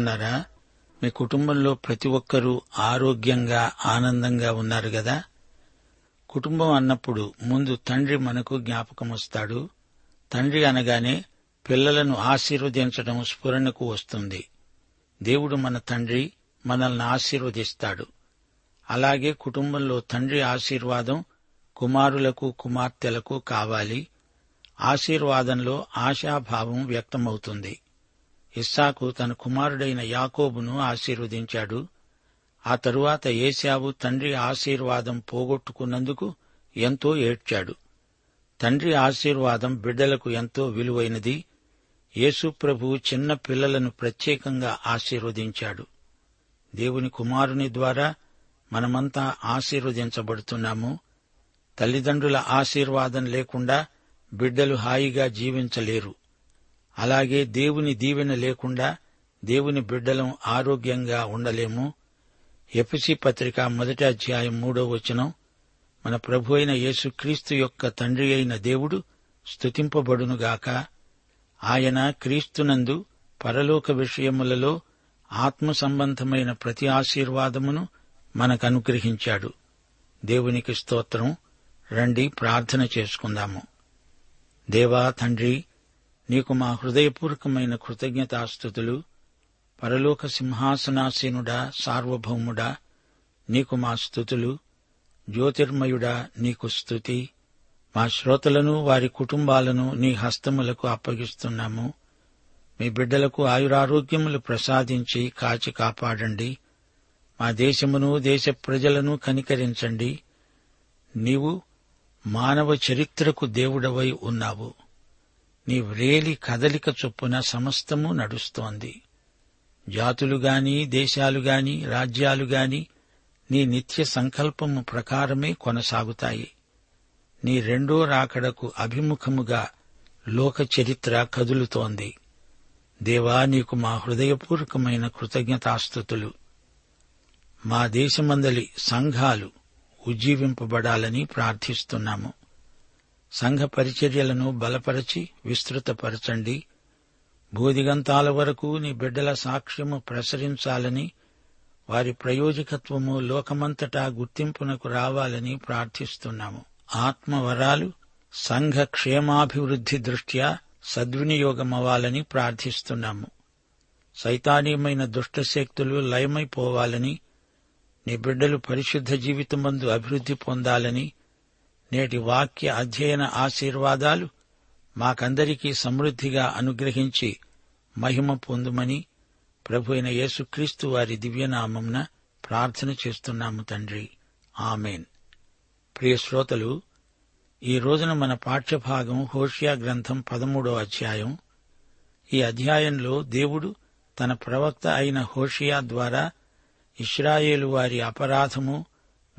ఉన్నారా? మీ కుటుంబంలో ప్రతి ఒక్కరూ ఆరోగ్యంగా ఆనందంగా ఉన్నారు గదా? కుటుంబం అన్నప్పుడు ముందు తండ్రి మనకు జ్ఞాపకం వస్తాడు. తండ్రి అనగానే పిల్లలను ఆశీర్వదించడం స్ఫురణకు వస్తుంది. దేవుడు మన తండ్రి మనల్ని ఆశీర్వదిస్తాడు. అలాగే కుటుంబంలో తండ్రి ఆశీర్వాదం కుమారులకు కుమార్తెలకు కావాలి. ఆశీర్వాదంలో ఆశాభావం వ్యక్తమవుతుంది. ఇస్సాకు తన కుమారుడైన యాకోబును ఆశీర్వదించాడు. ఆ తరువాత ఏశావు తండ్రి ఆశీర్వాదం పోగొట్టుకున్నందుకు ఎంతో ఏడ్చాడు. తండ్రి ఆశీర్వాదం బిడ్డలకు ఎంతో విలువైనది. యేసుప్రభు చిన్న పిల్లలను ప్రత్యేకంగా ఆశీర్వదించాడు. దేవుని కుమారుని ద్వారా మనమంతా ఆశీర్వదించబడుతున్నాము. తల్లిదండ్రుల ఆశీర్వాదం లేకుండా బిడ్డలు హాయిగా జీవించలేరు. అలాగే దేవుని దీవెన లేకుండా దేవుని బిడ్డలం ఆరోగ్యంగా ఉండలేము. ఎపిసి పత్రిక మొదటి అధ్యాయం మూడో వచనం. మన ప్రభు అయిన యేసుక్రీస్తు యొక్క తండ్రి అయిన దేవుడు స్తుతింపబడునుగాక. ఆయన క్రీస్తునందు పరలోక విషయములలో ఆత్మ సంబంధమైన ప్రతి ఆశీర్వాదమును మనకు అనుగ్రహించాడు దేవునికి స్తోత్రం. రండి ప్రార్థన చేసుకుందాము. దేవా తండ్రి నీకు మా హృదయపూర్వకమైన కృతజ్ఞతాస్థుతులు పరలోక సింహాసనాసీనుడా సార్వభౌముడా నీకు మా స్థుతులు జ్యోతిర్మయుడా నీకు స్తుతి. మా శ్రోతలను వారి కుటుంబాలను నీ హస్తములకు అప్పగిస్తున్నాము. మీ బిడ్డలకు ఆయురారోగ్యములు ప్రసాదించి కాచి కాపాడండి. మా దేశమును దేశ ప్రజలను కనికరించండి. నీవు మానవ చరిత్రకు దేవుడవై ఉన్నావు. నీ వ్రేలి కదలిక చొప్పున సమస్తము నడుస్తోంది. జాతులు దేశాలుగాని దేశాలు రాజ్యాలు నీ నిత్య సంకల్పము ప్రకారమే కొనసాగుతాయి. నీ రెండో రాకడకు అభిముఖముగా లోక చరిత్ర కదులుతోంది. దేవా నీకు మా హృదయపూర్వకమైన కృతజ్ఞతాస్థుతులు మా దేశమందలి సంఘాలు ఉజ్జీవింపబడాలని ప్రార్థిస్తున్నాము. సంఘ పరిచర్యలను బలపరచి విస్తృతపరచండి. భూదిగంతాల వరకు నీ బిడ్డల సాక్ష్యము ప్రసరించాలని వారి ప్రయోజకత్వము లోకమంతటా గుర్తింపునకు రావాలని ప్రార్థిస్తున్నాము. ఆత్మవరాలు సంఘ క్షేమాభివృద్ధి దృష్ట్యా సద్వినియోగమవ్వాలని ప్రార్థిస్తున్నాము. సైతానీయమైన దుష్టశక్తులు లయమైపోవాలని నీ బిడ్డలు పరిశుద్ధ జీవితమందు అభివృద్ధి పొందాలని నేటి వాక్య అధ్యయన ఆశీర్వాదాలు మాకందరికీ సమృద్ధిగా అనుగ్రహించి మహిమ పొందుమని ప్రభు అయిన యేసుక్రీస్తు వారి దివ్యనామంన ప్రార్థన చేస్తున్నాము తండ్రి. ఆమెన్. ప్రియ శ్రోతలు ఈ రోజున మన పాఠ్యభాగం హోషియా గ్రంథం పదమూడో అధ్యాయం. ఈ అధ్యాయంలో దేవుడు తన ప్రవక్త అయిన హోషియా ద్వారా ఇస్రాయేలు వారి అపరాధము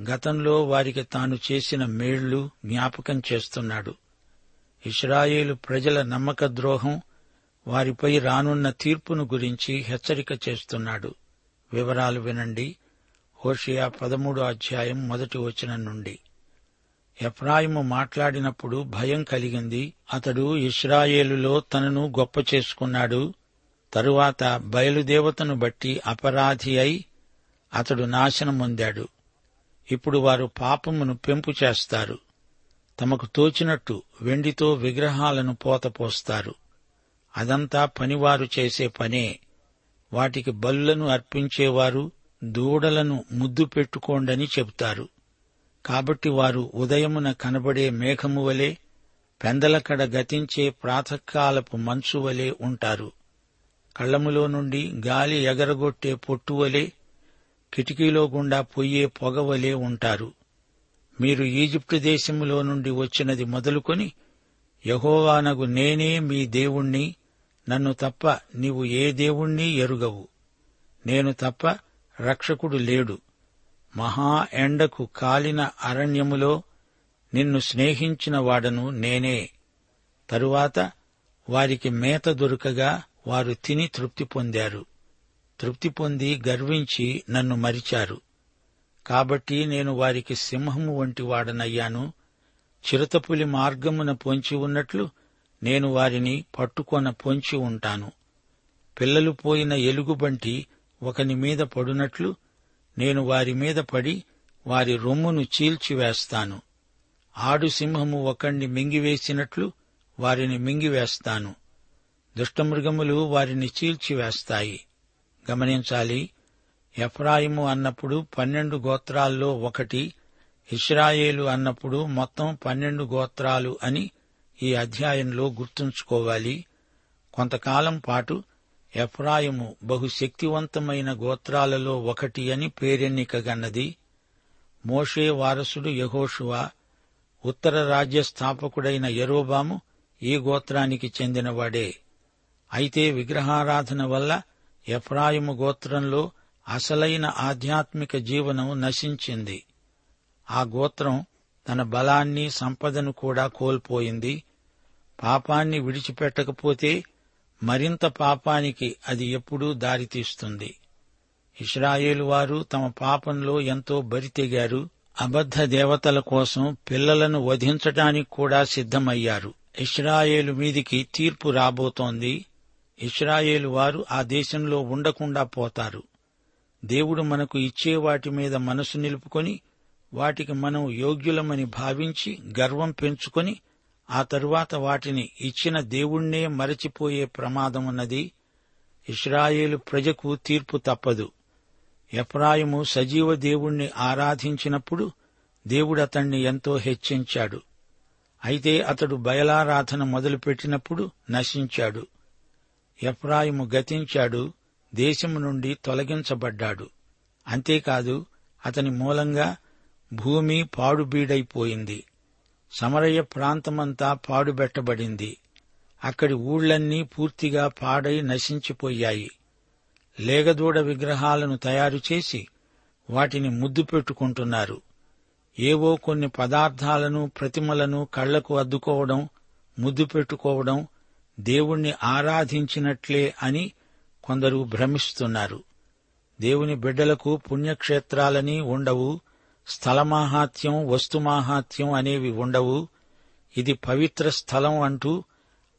గతంలో వారికి తాను చేసిన మేళ్ళు జ్ఞాపకం చేస్తున్నాడు. ఇస్రాయేలు ప్రజల నమ్మక ద్రోహం వారిపై రానున్న తీర్పును గురించి హెచ్చరిక చేస్తున్నాడు. వివరాలు వినండి. హోషియా పదమూడో అధ్యాయం మొదటి వచనం నుండి. ఎఫ్రాయిము మాట్లాడినప్పుడు భయం కలిగింది. అతడు ఇస్రాయేలులో తనను గొప్ప చేసుకున్నాడు. తరువాత బయలుదేవతను బట్టి అపరాధి అయి అతడు నాశనం పొందాడు ఇప్పుడు వారు పాపమును పెంపు చేస్తారు. తమకు తోచినట్టు వెండితో విగ్రహాలను పోతపోస్తారు అదంతా పనివారు చేసే పనే. వాటికి బలులను అర్పించేవారు దూడలను ముద్దు పెట్టుకోండని చెబుతారు. కాబట్టి వారు ఉదయమున కనబడే మేఘము వలె పెందలకడ గతించే ప్రాతకాలపు మంచు వలె ఉంటారు. కళ్ళములో నుండి గాలి ఎగరగొట్టే పొట్టువలే కిటికీలో గుండా పొయ్యే పొగవలే ఉంటారు. మీరు ఈజిప్టు దేశములో నుండి వచ్చినది మొదలుకొని యహోవానగు నేనే మీ దేవుణ్ణి నన్ను తప్ప నీవు ఏ దేవుణ్ణి ఎరుగవు. నేను తప్ప రక్షకుడు లేడు. మహా ఎండకు కాలిన అరణ్యములో నిన్ను స్నేహించిన వాడను నేనే. తరువాత వారికి మేత దొరకగా వారు తిని తృప్తి పొందారు. తృప్తి పొంది గర్వించి నన్ను మరిచారు. కాబట్టి నేను వారికి సింహము వంటి వాడనయ్యాను. చిరుతపులి మార్గమున పొంచి ఉన్నట్లు నేను వారిని పట్టుకొన పొంచి ఉంటాను. పిల్లలు పోయిన ఎలుగుబంటి ఒకని మీద పడునట్లు నేను వారి మీద పడి వారి రొమ్మును చీల్చివేస్తాను ఆడు సింహము ఒకణ్ణి మింగివేసినట్లు వారిని మింగివేస్తాను. దుష్టమృగములు వారిని చీల్చివేస్తాయి గమనించాలి. ఎఫ్రాయిము అన్నప్పుడు పన్నెండు గోత్రాల్లో ఒకటి ఇస్రాయేలు అన్నప్పుడు మొత్తం పన్నెండు గోత్రాలు అని ఈ అధ్యాయంలో గుర్తుంచుకోవాలి. కొంతకాలం పాటు ఎఫ్రాయిము బహుశక్తివంతమైన గోత్రాలలో ఒకటి అని పేరెన్నికగన్నది మోషే వారసుడు యహోషువా ఉత్తర రాజ్య స్థాపకుడైన యరోబాము ఈ గోత్రానికి చెందినవాడే. అయితే విగ్రహారాధన వల్ల ఎఫ్రాయిము గోత్రంలో అసలైన ఆధ్యాత్మిక జీవనం నశించింది. ఆ గోత్రం తన బలాన్ని సంపదను కూడా కోల్పోయింది. పాపాన్ని విడిచిపెట్టకపోతే మరింత పాపానికి అది ఎప్పుడూ దారితీస్తుంది. ఇస్రాయేలు వారు తమ పాపంలో ఎంతో బరితెగారు అబద్ధ దేవతల కోసం పిల్లలను వధించటానికి కూడా సిద్ధమయ్యారు. ఇస్రాయేలు మీదికి తీర్పు రాబోతోంది. ఇస్రాయేలు వారు ఆ దేశంలో ఉండకుండా పోతారు. దేవుడు మనకు ఇచ్చే వాటి మీద మనసు నిలుపుకొని వాటికి మనం యోగ్యులమని భావించి గర్వం పెంచుకొని ఆ తరువాత వాటిని ఇచ్చిన దేవుణ్ణే మరచిపోయే ప్రమాదమున్నది ఇస్రాయేలు ప్రజకు తీర్పు తప్పదు. ఎఫ్రాయిము సజీవ దేవుణ్ణి ఆరాధించినప్పుడు దేవుడు అతణ్ణి ఎంతో హెచ్చించాడు. అయితే అతడు బయలారాధన మొదలుపెట్టినప్పుడు నశించాడు. ఎఫ్రాయిము గతించాడు దేశము నుండి తొలగించబడ్డాడు. అంతేకాదు అతని మూలంగా భూమి పాడుబీడైపోయింది. సమరయ ప్రాంతమంతా పాడుబెట్టబడింది. అక్కడి ఊళ్ళన్నీ పూర్తిగా పాడై నశించిపోయాయి. లేగదూడ విగ్రహాలను తయారు చేసి వాటిని ముద్దు పెట్టుకుంటున్నారు. ఏవో కొన్ని పదార్థాలను ప్రతిమలను కళ్ళకు అద్దుకోవడం ముద్దు పెట్టుకోవడం దేవుణ్ణి ఆరాధించినట్లే అని కొందరు భ్రమిస్తున్నారు. దేవుని బిడ్డలకు పుణ్యక్షేత్రాలని ఉండవు స్థలమాహాత్యం వస్తుమాహాత్యం అనేవి ఉండవు. ఇది పవిత్ర స్థలం అంటూ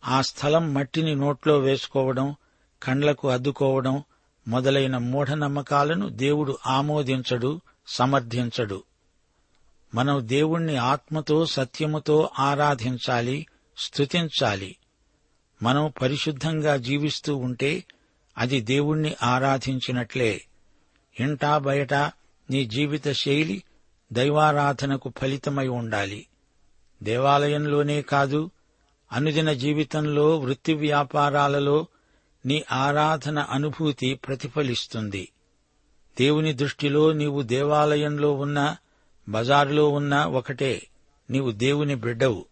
ఆ స్థలం మట్టిని నోట్లో వేసుకోవడం కండ్లకు అద్దుకోవడం మొదలైన మూఢనమ్మకాలను దేవుడు ఆమోదించడు సమర్థించడు. మనం దేవుణ్ణి ఆత్మతో సత్యముతో ఆరాధించాలి స్తుతించాలి. మనం పరిశుద్ధంగా జీవిస్తూ ఉంటే అది దేవుణ్ణి ఆరాధించినట్లే. ఇంటా బయట నీ జీవిత శైలి దైవారాధనకు ఫలితమై ఉండాలి. దేవాలయంలోనే కాదు అనుదిన జీవితంలో వృత్తి వ్యాపారాలలో నీ ఆరాధన అనుభూతి ప్రతిఫలిస్తుంది. దేవుని దృష్టిలో నీవు దేవాలయంలో ఉన్నా బజారులో ఉన్నా ఒకటే నీవు దేవుని బిడ్డవు.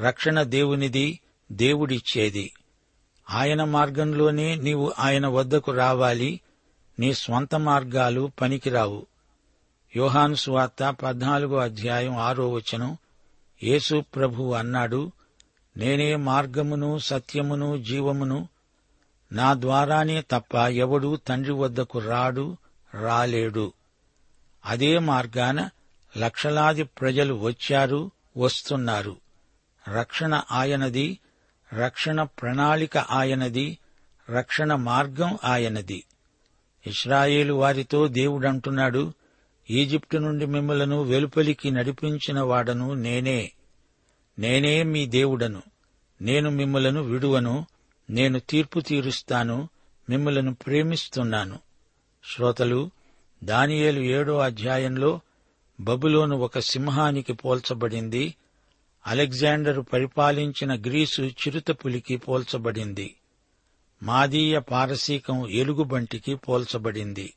రక్షణ దేవునిది దేవుడిచ్చేది. ఆయన మార్గంలోనే నీవు ఆయన వద్దకు రావాలి. నీ స్వంత మార్గాలు పనికిరావు. యోహాను సువార్త పద్నాలుగో అధ్యాయం ఆరో వచనం. యేసు ప్రభు అన్నాడు నేనే మార్గమును సత్యమును జీవమును. నా ద్వారానే తప్ప ఎవడూ తండ్రి వద్దకు రాడు రాలేడు. అదే మార్గాన లక్షలాది ప్రజలు వచ్చారు వస్తున్నారు. రక్షణ ఆయనది రక్షణ ప్రణాళిక ఆయనది రక్షణ మార్గం ఆయనది. ఇస్రాయేలు వారితో దేవుడంటున్నాడు ఈజిప్టు నుండి మిమ్మలను వెలుపలికి నడిపించిన వాడను నేనే. నేనే మీ దేవుడను. నేను మిమ్మలను విడువను. నేను తీర్పు తీరుస్తాను. మిమ్మలను ప్రేమిస్తున్నాను. శ్రోతలు దానియేలు ఏడో అధ్యాయంలో బబులోను ఒక సింహానికి పోల్చబడింది. అలెగ్జాండరు పరిపాలించిన గ్రీసు చిరుతపులికి పోల్చబడింది. మాదీయ పారసీకం ఎలుగుబంటికి పోల్చబడింది.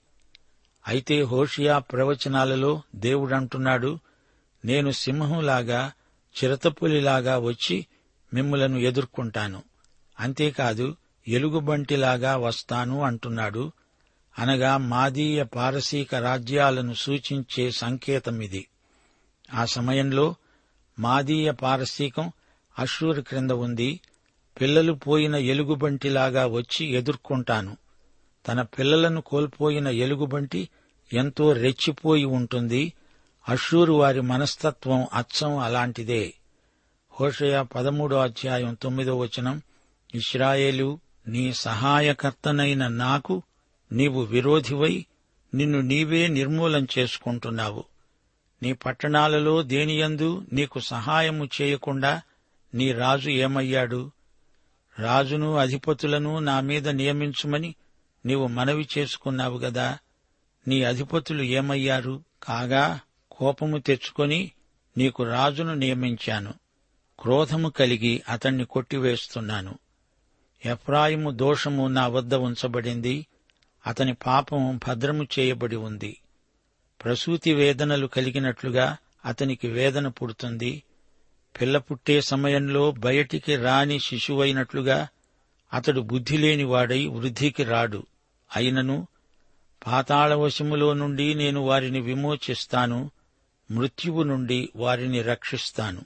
అయితే హోషియా ప్రవచనాలలో దేవుడంటున్నాడు నేను సింహంలాగా చిరతపులిలాగా వచ్చి మిమ్ములను ఎదుర్కొంటాను. అంతేకాదు ఎలుగుబంటిలాగా వస్తాను అంటున్నాడు. అనగా మాదీయ పారసీక రాజ్యాలను సూచించే సంకేతమిది. ఆ సమయంలో మాదీయ పారసీకం అశ్షూరు క్రింద ఉంది. పిల్లలు పోయిన ఎలుగుబంటిలాగా వచ్చి ఎదుర్కొంటాను. తన పిల్లలను కోల్పోయిన ఎలుగుబంటి ఎంతో రెచ్చిపోయి ఉంటుంది. అషూరు వారి మనస్తత్వం అచ్చం అలాంటిదే. హోషయ పదమూడో అధ్యాయం తొమ్మిదో వచనం ఇస్రాయేలు నీ సహాయకర్తనైన నాకు నీవు విరోధివై నిన్ను నీవే నిర్మూలం చేసుకుంటున్నావు. నీ పట్టణాలలో దేనియందు నీకు సహాయము చేయకుండా నీ రాజు ఏమయ్యాడు? రాజును అధిపతులను నా మీద నియమించుమని నీవు మనవి చేసుకున్నావు గదా. నీ అధిపతులు ఏమయ్యారు? కాగా కోపము తెచ్చుకొని నీకు రాజును నియమించాను. క్రోధము కలిగి అతణ్ణి కొట్టివేస్తున్నాను. ఎఫ్రాయిము దోషము నా వద్ద ఉంచబడింది. అతని పాపం భద్రము చేయబడి ఉంది. ప్రసూతి వేదనలు కలిగినట్లుగా అతనికి వేదన పుడుతుంది. పిల్ల పుట్టే సమయంలో బయటికి రాని శిశువైనట్లుగా అతడు బుద్ధిలేనివాడై వృద్ధికి రాడు. అయినను పాతాళవశములో నుండి నేను వారిని విమోచిస్తాను మృత్యువు నుండి వారిని రక్షిస్తాను.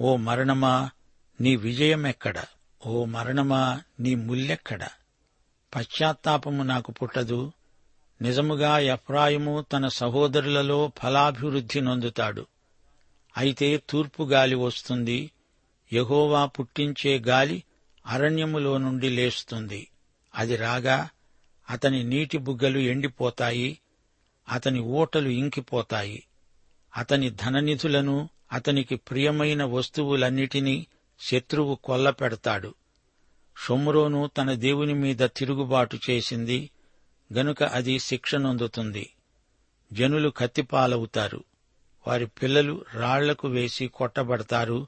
ఓ మరణమా నీ విజయమెక్కడ? ఓ మరణమా నీ ముల్లెక్కడ? పశ్చాత్తాపము నాకు పుట్టదు. నిజముగా ఎఫ్రాయిము తన సహోదరులలో ఫలాభివృద్ధి నొందుతాడు. అయితే తూర్పు గాలి వస్తుంది యహోవా పుట్టించే గాలి అరణ్యములో నుండి లేస్తుంది. అది రాగా అతని నీటి బుగ్గలు ఎండిపోతాయి అతని ఊటలు ఇంకిపోతాయి. అతని ధననిధులను అతనికి ప్రియమైన వస్తువులన్నిటినీ శత్రువు కొల్లపెడతాడు. షొమ్రోను తన దేవుని మీద తిరుగుబాటు చేసింది గనుక అది శిక్షనొందుతుంది జనులు కత్తిపాలవుతారు. వారి పిల్లలు రాళ్ళకు వేసి కొట్టబడతారు.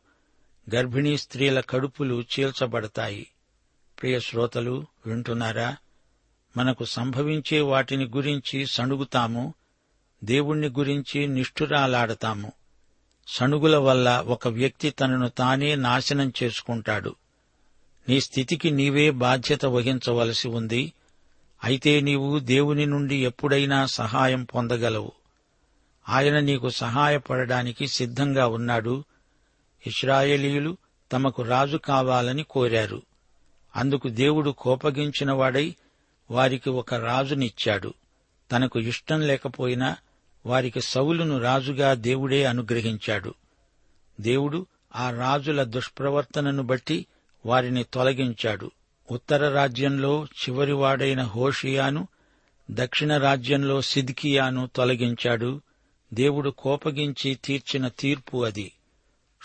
గర్భిణీ స్త్రీల కడుపులు చీల్చబడతాయి. ప్రియ శ్రోతలు వింటున్నారా? మనకు సంభవించే వాటిని గురించి సణుగుతాము. దేవుణ్ణి గురించి నిష్ఠురాలాడతాము. సణుగుల వల్ల ఒక వ్యక్తి తనను తానే నాశనం చేసుకుంటాడు. నీ స్థితికి నీవే బాధ్యత వహించవలసి ఉంది. అయితే నీవు దేవుని నుండి ఎప్పుడైనా సహాయం పొందగలవు. ఆయన నీకు సహాయపడడానికి సిద్ధంగా ఉన్నాడు. ఇస్రాయేలీయులు తమకు రాజు కావాలని కోరారు. అందుకు దేవుడు కోపగించినవాడై వారికి ఒక రాజునిచ్చాడు. తనకు ఇష్టం లేకపోయినా వారికి సౌలును రాజుగా దేవుడే అనుగ్రహించాడు. దేవుడు ఆ రాజుల దుష్ప్రవర్తనను బట్టి వారిని తొలగించాడు. ఉత్తర రాజ్యంలో చివరివాడైన హోషియాను దక్షిణ రాజ్యంలో సిద్కియాను తొలగించాడు. దేవుడు కోపగించి తీర్చిన తీర్పు అది.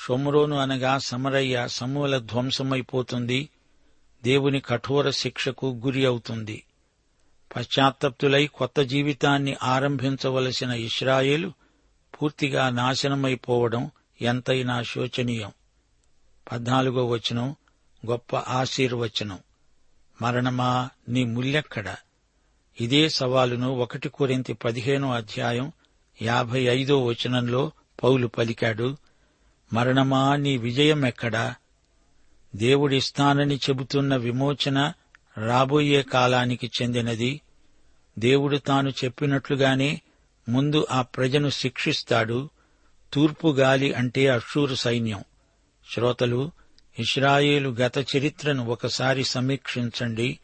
షొమ్రోను అనగా సమరయ్య సమూల ధ్వంసమైపోతుంది. దేవుని కఠోర శిక్షకు గురి అవుతుంది. పశ్చాత్తప్తులై కొత్త జీవితాన్ని ఆరంభించవలసిన ఇస్రాయేలు పూర్తిగా నాశనమైపోవడం ఎంతైనా శోచనీయం. పద్నాలుగో వచనం గొప్ప ఆశీర్వచనం. మరణమా నీ ముల్లెక్కడ? ఇదే సవాలును ఒకటి కోరింతి పదిహేనో అధ్యాయం యాభై ఐదో వచనంలో పౌలు పలికాడు మరణమా నీ విజయమెక్కడా? దేవుడిస్తానని చెబుతున్న విమోచన రాబోయే కాలానికి చెందినది. దేవుడు తాను చెప్పినట్లుగానే ముందు ఆ ప్రజను శిక్షిస్తాడు. తూర్పు గాలి అంటే అషూరు సైన్యం. శ్రోతలు ఇస్రాయేలు గత చరిత్రను ఒకసారి సమీక్షించండి.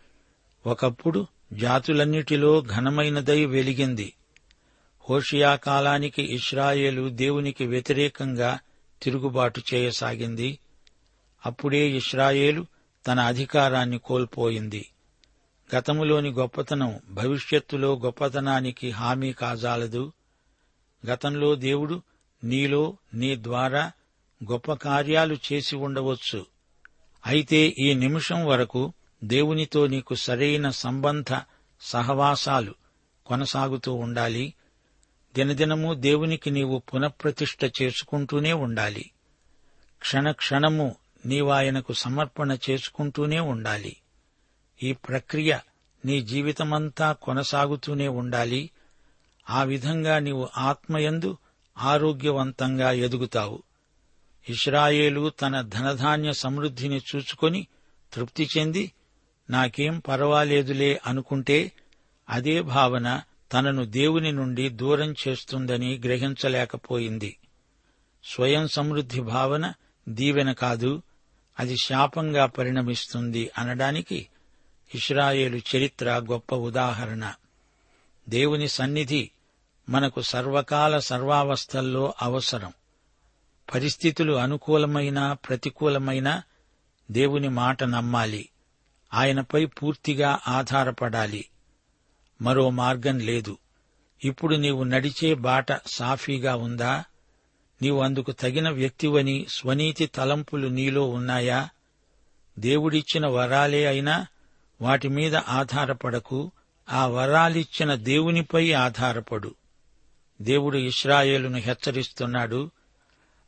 ఒకప్పుడు జాతులన్నిటిలో ఘనమైనదై వెలిగింది. హోషియా కాలానికి ఇస్రాయేలు దేవునికి వ్యతిరేకంగా తిరుగుబాటు చేయసాగింది. అప్పుడే ఇస్రాయేలు తన అధికారాన్ని కోల్పోయింది. గతములోని గొప్పతనం భవిష్యత్తులో గొప్పతనానికి హామీ కాజాలదు. గతంలో దేవుడు నీలో నీ ద్వారా గొప్ప కార్యాలు చేసి ఉండవచ్చు. అయితే ఈ నిమిషం వరకు దేవునితో నీకు సరైన సంబంధ సహవాసాలు కొనసాగుతూ ఉండాలి. దినదినము దేవునికి నీవు పునఃప్రతిష్ఠ చేసుకుంటూనే ఉండాలి. క్షణక్షణము నీవాయనకు సమర్పణ చేసుకుంటూనే ఉండాలి. ఈ ప్రక్రియ నీ జీవితమంతా కొనసాగుతూనే ఉండాలి. ఆ విధంగా నీవు ఆత్మయందు ఆరోగ్యవంతంగా ఎదుగుతావు. ఇస్రాయేలు తన ధనధాన్య సమృద్ధిని చూచుకొని తృప్తి చెంది నాకేం పర్వాలేదులే అనుకుంటే అదే భావన తనను దేవుని నుండి దూరం చేస్తుందని గ్రహించలేకపోయింది. స్వయం సమృద్ధి భావన దీవెన కాదు అది శాపంగా పరిణమిస్తుంది అనడానికి ఇస్రాయేలు చరిత్ర గొప్ప ఉదాహరణ. దేవుని సన్నిధి మనకు సర్వకాల సర్వావస్థల్లో అవసరం. పరిస్థితులు అనుకూలమైన ప్రతికూలమైన దేవుని మాట నమ్మాలి. ఆయనపై పూర్తిగా ఆధారపడాలి. మరో మార్గం లేదు. ఇప్పుడు నీవు నడిచే బాట సాఫీగా ఉందా? నీవు అందుకు తగిన వ్యక్తివని స్వనీతి తలంపులు నీలో ఉన్నాయా? దేవుడిచ్చిన వరాలే అయినా వాటి మీద ఆధారపడకు. ఆ వరాలిచ్చిన దేవునిపై ఆధారపడు. దేవుడు ఇస్రాయేలును హెచ్చరిస్తున్నాడు.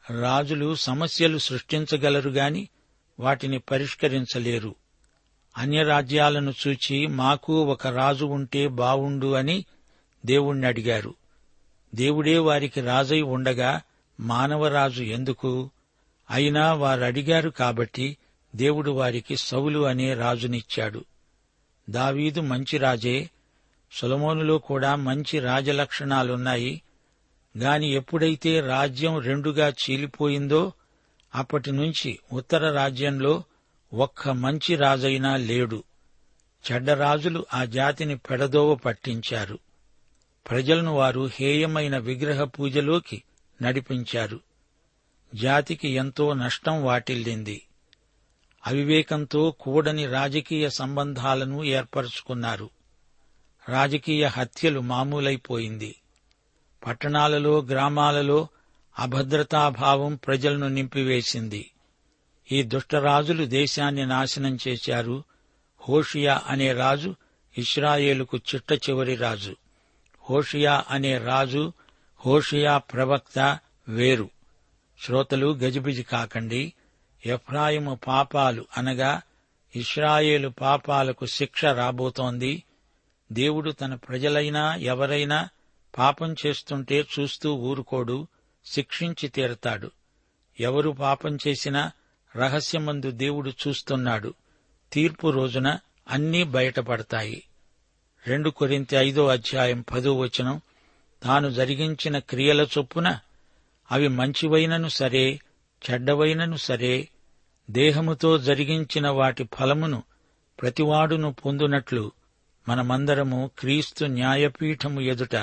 రాజులు సమస్యలు సృష్టించగలరు గాని వాటిని పరిష్కరించలేరు. అన్యరాజ్యాలను చూచి మాకు ఒక రాజు ఉంటే బావుండు అని దేవుణ్ణి అడిగారు. దేవుడే వారికి రాజై ఉండగా మానవరాజు ఎందుకు? అయినా వారు అడిగారు కాబట్టి దేవుడు వారికి సౌలు అనే రాజునిచ్చాడు. దావీదు మంచి రాజే. సొలమోనులో కూడా మంచి రాజలక్షణాలున్నాయి. గాని ఎప్పుడైతే రాజ్యం రెండుగా చీలిపోయిందో అప్పటి నుంచి ఉత్తర రాజ్యంలో ఒక్క మంచి రాజైనా లేడు. చెడ్డ రాజులు ఆ జాతిని పెడదోవ పట్టించారు. ప్రజలను వారు హేయమైన విగ్రహ పూజలోకి నడిపించారు. జాతికి ఎంతో నష్టం వాటిల్లింది. అవివేకంతో కూడని రాజకీయ సంబంధాలను ఏర్పరచుకున్నారు. రాజకీయ హత్యలు మామూలైపోయింది. పట్టణాలలో గ్రామాలలో అభద్రతాభావం ప్రజలను నింపివేసింది. ఈ దుష్టరాజులు దేశాన్ని నాశనం చేశారు. హోషియా అనే రాజు ఇస్రాయేలుకు చిట్ట చివరి రాజు. హోషియా అనే రాజు హోషియా ప్రవక్త వేరు. శ్రోతలు గజిబిజి కాకండి. ఎఫ్రాయిము పాపాలు అనగా ఇస్రాయేలు పాపాలకు శిక్ష రాబోతోంది. దేవుడు తన ప్రజలైనా ఎవరైనా పాపం చేస్తుంటే చూస్తూ ఊరుకోడు శిక్షించి తీరతాడు. ఎవరు పాపం చేసినా రహస్యమందు దేవుడు చూస్తున్నాడు. తీర్పు రోజున అన్నీ బయటపడతాయి. రెండు కొరింత ఐదో అధ్యాయం పదో వచనం తాను జరిగించిన క్రియల చొప్పున అవి మంచివైనను సరే చెడ్డవైనను సరే దేహముతో జరిగించిన వాటి ఫలమును ప్రతివాడును పొందునట్లు మనమందరము క్రీస్తు న్యాయపీఠము ఎదుట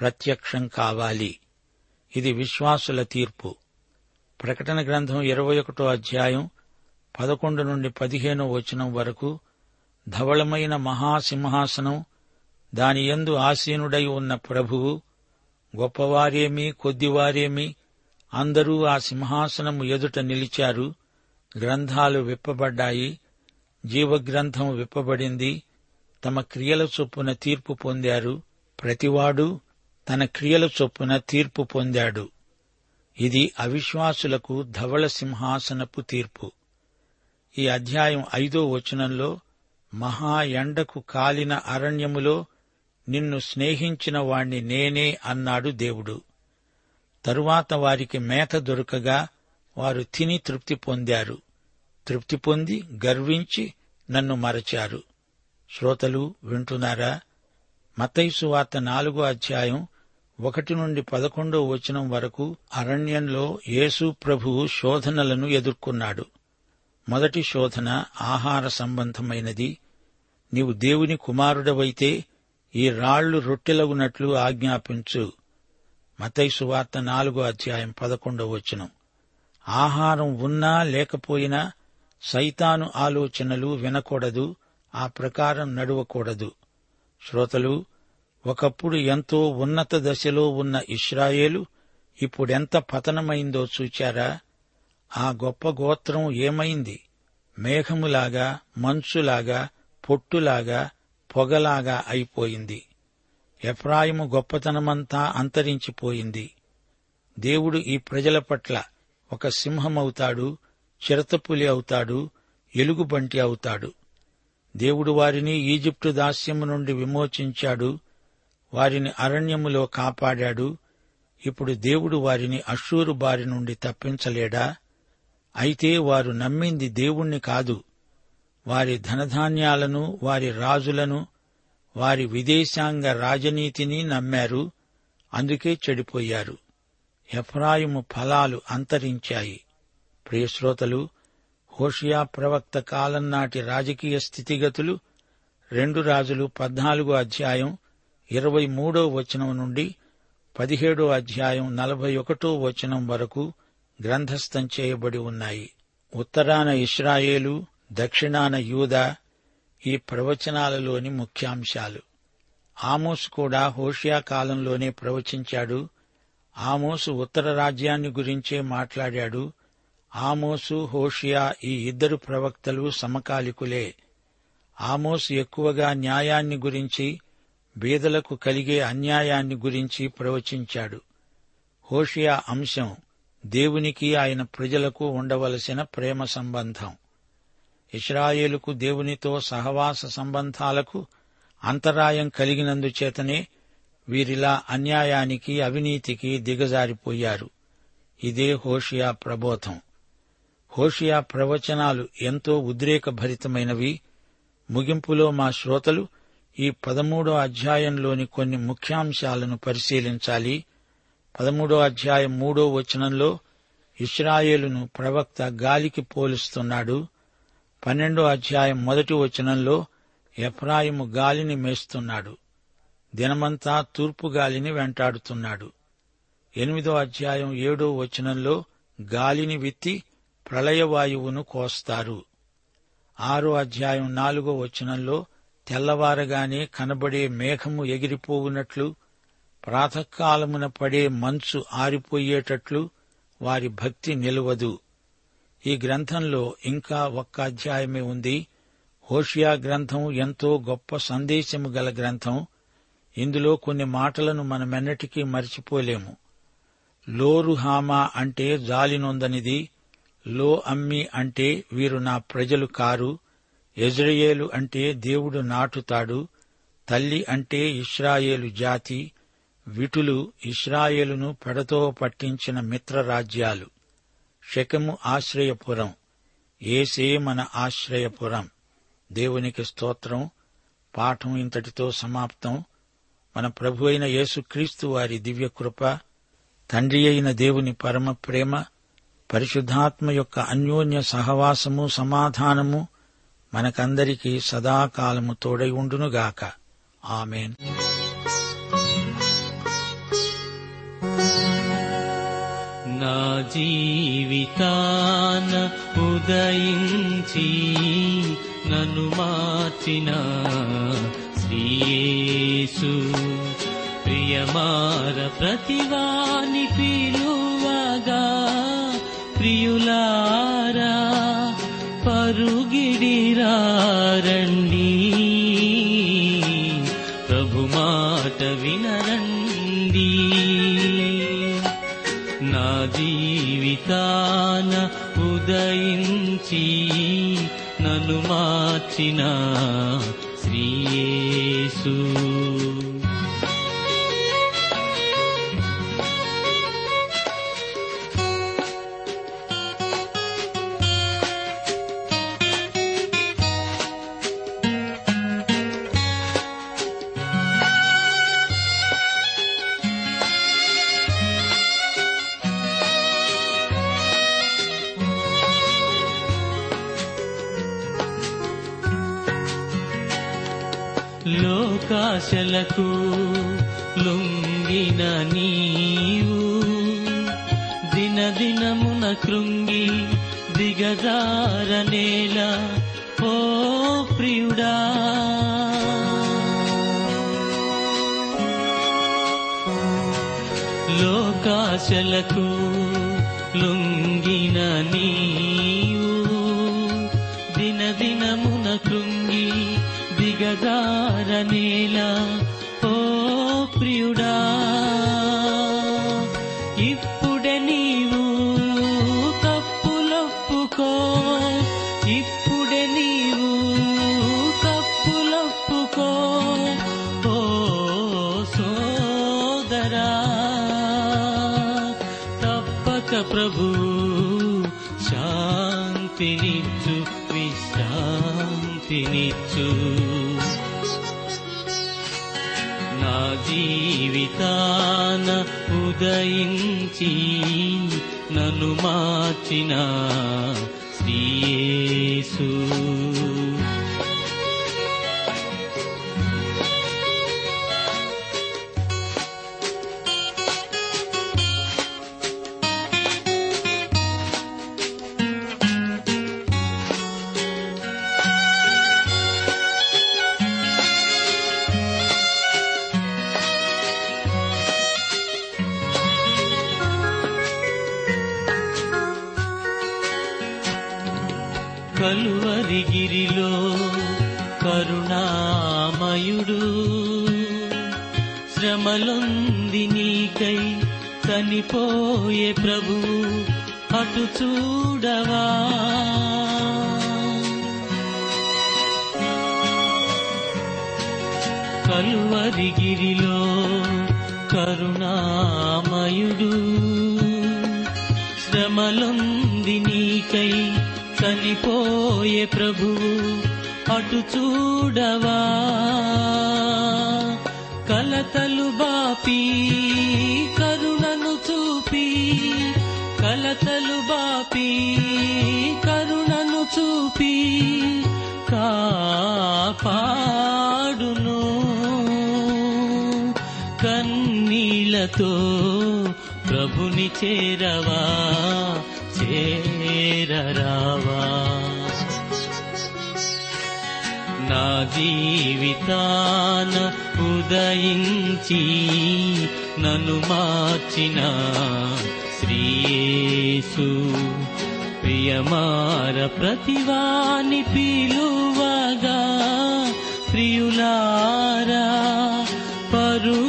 ప్రత్యక్షం కావాలి. ఇది విశ్వాసుల తీర్పు. ప్రకటన గ్రంథం ఇరవై ఒకటో అధ్యాయం పదకొండు నుండి పదిహేనో వచనం వరకు ధవళమైన మహాసింహాసనం దాని యందు ఆసీనుడై ఉన్న ప్రభువు గొప్పవారేమి కొద్దివారేమి అందరూ ఆ సింహాసనము ఎదుట నిలిచారు. గ్రంథాలు విప్పబడ్డాయి. జీవగ్రంథం విప్పబడింది. తమ క్రియల చొప్పున తీర్పు పొందారు. ప్రతివాడు తన క్రియల చొప్పున తీర్పు పొందాడు. ఇది అవిశ్వాసులకు ధవళ సింహాసనపు తీర్పు. ఈ అధ్యాయం ఐదో వచనంలో మహా ఎండకు కాలిన అరణ్యములో నిన్ను స్నేహించిన వాణ్ణి నేనే అన్నాడు దేవుడు. తరువాత వారికి మేత దొరకగా వారు తిని తృప్తి పొందారు. తృప్తి పొంది గర్వించి నన్ను మరచారు. శ్రోతలు వింటున్నారా? మతైసు వార్త నాలుగో అధ్యాయం ఒకటి నుండి పదకొండో వచనం వరకు అరణ్యంలో యేసు ప్రభువు శోధనలను ఎదుర్కొన్నాడు. మొదటి శోధన ఆహార సంబంధమైనది. నీవు దేవుని కుమారుడవైతే ఈ రాళ్ళు రొట్టెలగునట్లు ఆజ్ఞాపించు. మతైసు వార్త నాలుగో అధ్యాయం పదకొండవ వచనం. ఆహారం ఉన్నా లేకపోయినా సైతాను ఆలోచనలు వినకూడదు ఆ ప్రకారం నడవకూడదు. శ్రోతలు ఒకప్పుడు ఎంతో ఉన్నత దశలో ఉన్న ఇస్రాయేలు ఇప్పుడెంత పతనమైందో చూచారా? ఆ గొప్ప గోత్రం ఏమైంది? మేఘములాగా మంచులాగా పొట్టులాగా పొగలాగా అయిపోయింది. ఎఫ్రాయిము గొప్పతనమంతా అంతరించిపోయింది. దేవుడు ఈ ప్రజల పట్ల ఒక సింహమవుతాడు చిరతపులి అవుతాడు ఎలుగుబంటి అవుతాడు. దేవుడు వారిని ఈజిప్టు దాస్యము నుండి విమోచించాడు వారిని అరణ్యములో కాపాడాడు. ఇప్పుడు దేవుడు వారిని అషూరు బారి నుండి తప్పించలేడా? అయితే వారు నమ్మింది దేవుణ్ణి కాదు. వారి ధనధాన్యాలను వారి రాజులను వారి విదేశాంగ రాజనీతిని నమ్మారు. అందుకే చెడిపోయారు. ఎఫ్రాయిము ఫలాలు అంతరించాయి. ప్రియశ్రోతలు హోషియా ప్రవక్త కాలం నాటి రాజకీయ స్థితిగతులు రెండు రాజులు పద్నాలుగో అధ్యాయం ఇరవై మూడో వచనం నుండి పదిహేడో అధ్యాయం నలభై ఒకటో వచనం వరకు గ్రంథస్థం చేయబడి ఉన్నాయి. ఉత్తరాన ఇస్రాయేలు దక్షిణాన యూదా ఈ ప్రవచనాలలోని ముఖ్యాంశాలు. ఆమోస్ కూడా హోషియా కాలంలోనే ప్రవచించాడు. ఆమోసు ఉత్తర రాజ్యాన్ని గురించే మాట్లాడాడు. ఆమోసు హోషియా ఈ ఇద్దరు ప్రవక్తలు సమకాలికులే. ఆమోస్ ఎక్కువగా న్యాయాన్ని గురించి బీదలకు కలిగే అన్యాయాన్ని గురించి ప్రవచించాడు. హోషియా అంశం దేవునికి ఆయన ప్రజలకు ఉండవలసిన ప్రేమ సంబంధం. ఇస్రాయేలుకు దేవునితో సహవాస సంబంధాలకు అంతరాయం కలిగినందుచేతనే వీరిలా అన్యాయానికి అవినీతికి దిగజారిపోయారు. ఇదే హోషియా ప్రబోధం. హోషియా ప్రవచనాలు ఎంతో ఉద్రేకభరితమైనవి. ముగింపులో మా శ్రోతలు ఈ పదమూడో అధ్యాయంలోని కొన్ని ముఖ్యాంశాలను పరిశీలించాలి. పదమూడో అధ్యాయం మూడో వచనంలో ఇస్రాయేలును ప్రవక్త గాలికి పోలుస్తున్నాడు. పన్నెండో అధ్యాయం మొదటి వచనంలో ఎఫ్రాయిము గాలిని మేస్తున్నాడు. దినమంతా తూర్పు గాలిని వెంటాడుతున్నాడు. ఎనిమిదో అధ్యాయం ఏడో వచనంలో గాలిని విత్తి ప్రళయవాయువును కోస్తారు. ఆరో అధ్యాయం నాలుగో వచనంలో తెల్లవారగానే కనబడే మేఘము ఎగిరిపోవునట్లు ప్రాతకాలమున పడే మంచు ఆరిపోయేటట్లు వారి భక్తి నిలవదు. ఈ గ్రంథంలో ఇంకా ఒక్క అధ్యాయమే ఉంది. హోషియా గ్రంథం ఎంతో గొప్ప సందేశము గల గ్రంథం. ఇందులో కొన్ని మాటలను మనమెన్నటికీ మర్చిపోలేము. లోరుహామా అంటే జాలినొందనిది లో అమ్మి అంటే వీరు నా ప్రజలు కారు. ఎజ్రయేలు అంటే దేవుడు నాటుతాడు తల్లి అంటే ఇస్రాయేలు జాతి విటులు ఇస్రాయేలును పెడతో పట్టించిన మిత్రరాజ్యాలు. శకము ఆశ్రయపురం ఏసే మన ఆశ్రయపురం. దేవునికి స్తోత్రం. పాఠం ఇంతటితో సమాప్తం. మన ప్రభు అయిన యేసుక్రీస్తు వారి దివ్యకృప తండ్రి అయిన దేవుని పరమ ప్రేమ పరిశుద్ధాత్మ యొక్క అన్యోన్య సహవాసము సమాధానము మనకందరికీ సదాకాలము తోడై ఉండునుగాక. ఆమెన్. నా జీవితాన ఉదయించి నన్ను మార్చిన శ్రీయేసు ప్రియమార ప్రతివాని పిలువగా ప్రియులారా రండి ప్రభు మాట వినరండి. నా జీవితాన ఉదయించి నన్ను మార్చిన శ్రీయేసు ఆశలకు లొంగిన నీవు దినదినమున కృంగి దిగజార నేల ఓ ప్రియుడా. లోకాశలకు ఉదయించి నన్ను మార్చిన కలువరిగిరిలో కరుణామయుడు. శ్రమలొంది నీకై చనిపోయే ప్రభు అటు చూడవా? కలువరిగిరిలో కరుణామయుడు. శ్రమలొంది నీకై చనిపోయే ప్రభువు అటు చూడవా? కలతలు బాపి కరుణను చూపి కలతలు బాపి కరుణను చూపి కాపాడును. కన్నీళ్ళతో ప్రభుని చేరవా? చే చేరరావా నా జీవితాన ఉదయించి నన్ను మార్చిన శ్రీయేసు ప్రియమార ప్రతివాని పిలువగా ప్రియులారా పరుగిడిరండి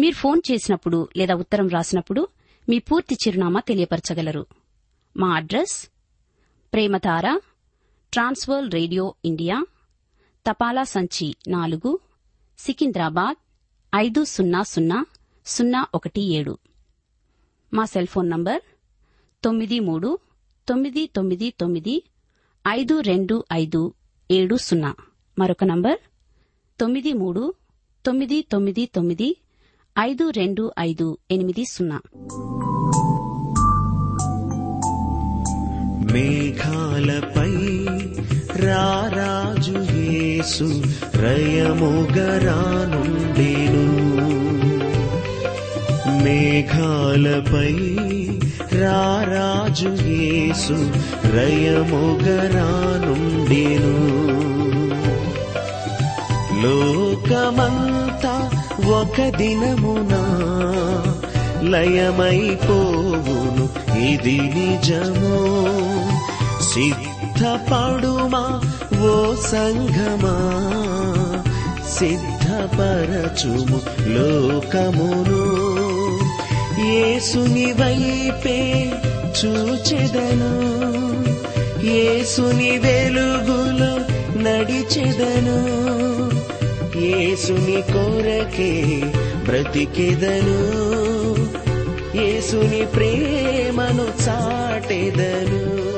మీరు ఫోన్ చేసినప్పుడు లేదా ఉత్తరం రాసినప్పుడు మీ పూర్తి చిరునామా తెలియపరచగలరు. మా అడ్రస్ ప్రేమతార ట్రాన్స్వర్ రేడియో ఇండియా తపాలా సంచి నాలుగు సికింద్రాబాద్ ఐదు సున్నా సున్నా సున్నా ఒకటి ఏడు. మా సెల్ ఫోన్ నంబర్ తొమ్మిది మూడు తొమ్మిది తొమ్మిది తొమ్మిది ఐదు రెండు ఐదు ఏడు సున్నా. మరొక నంబర్ తొమ్మిది మూడు తొమ్మిది తొమ్మిది తొమ్మిది ఐదు రెండు ఐదు ఎనిమిది సున్నా. మేఘాలపై రారాజు యేసు రయముగరానుండేను. మేఘాలపై రారాజు యేసు రయముగరానుండేను. లోకమంతా ఒక దినమునా లయమైపోవును ఇది నిజము? సిద్ధపడుమా ఓ సంఘమా? సిద్ధపరచుము లోకమును? ఏసుని వైపే చూచెదను ఏసుని వెలుగులో నడిచెదను. యేసుని కొరకే బ్రతికెదను. యేసుని ప్రేమను చాటెదను.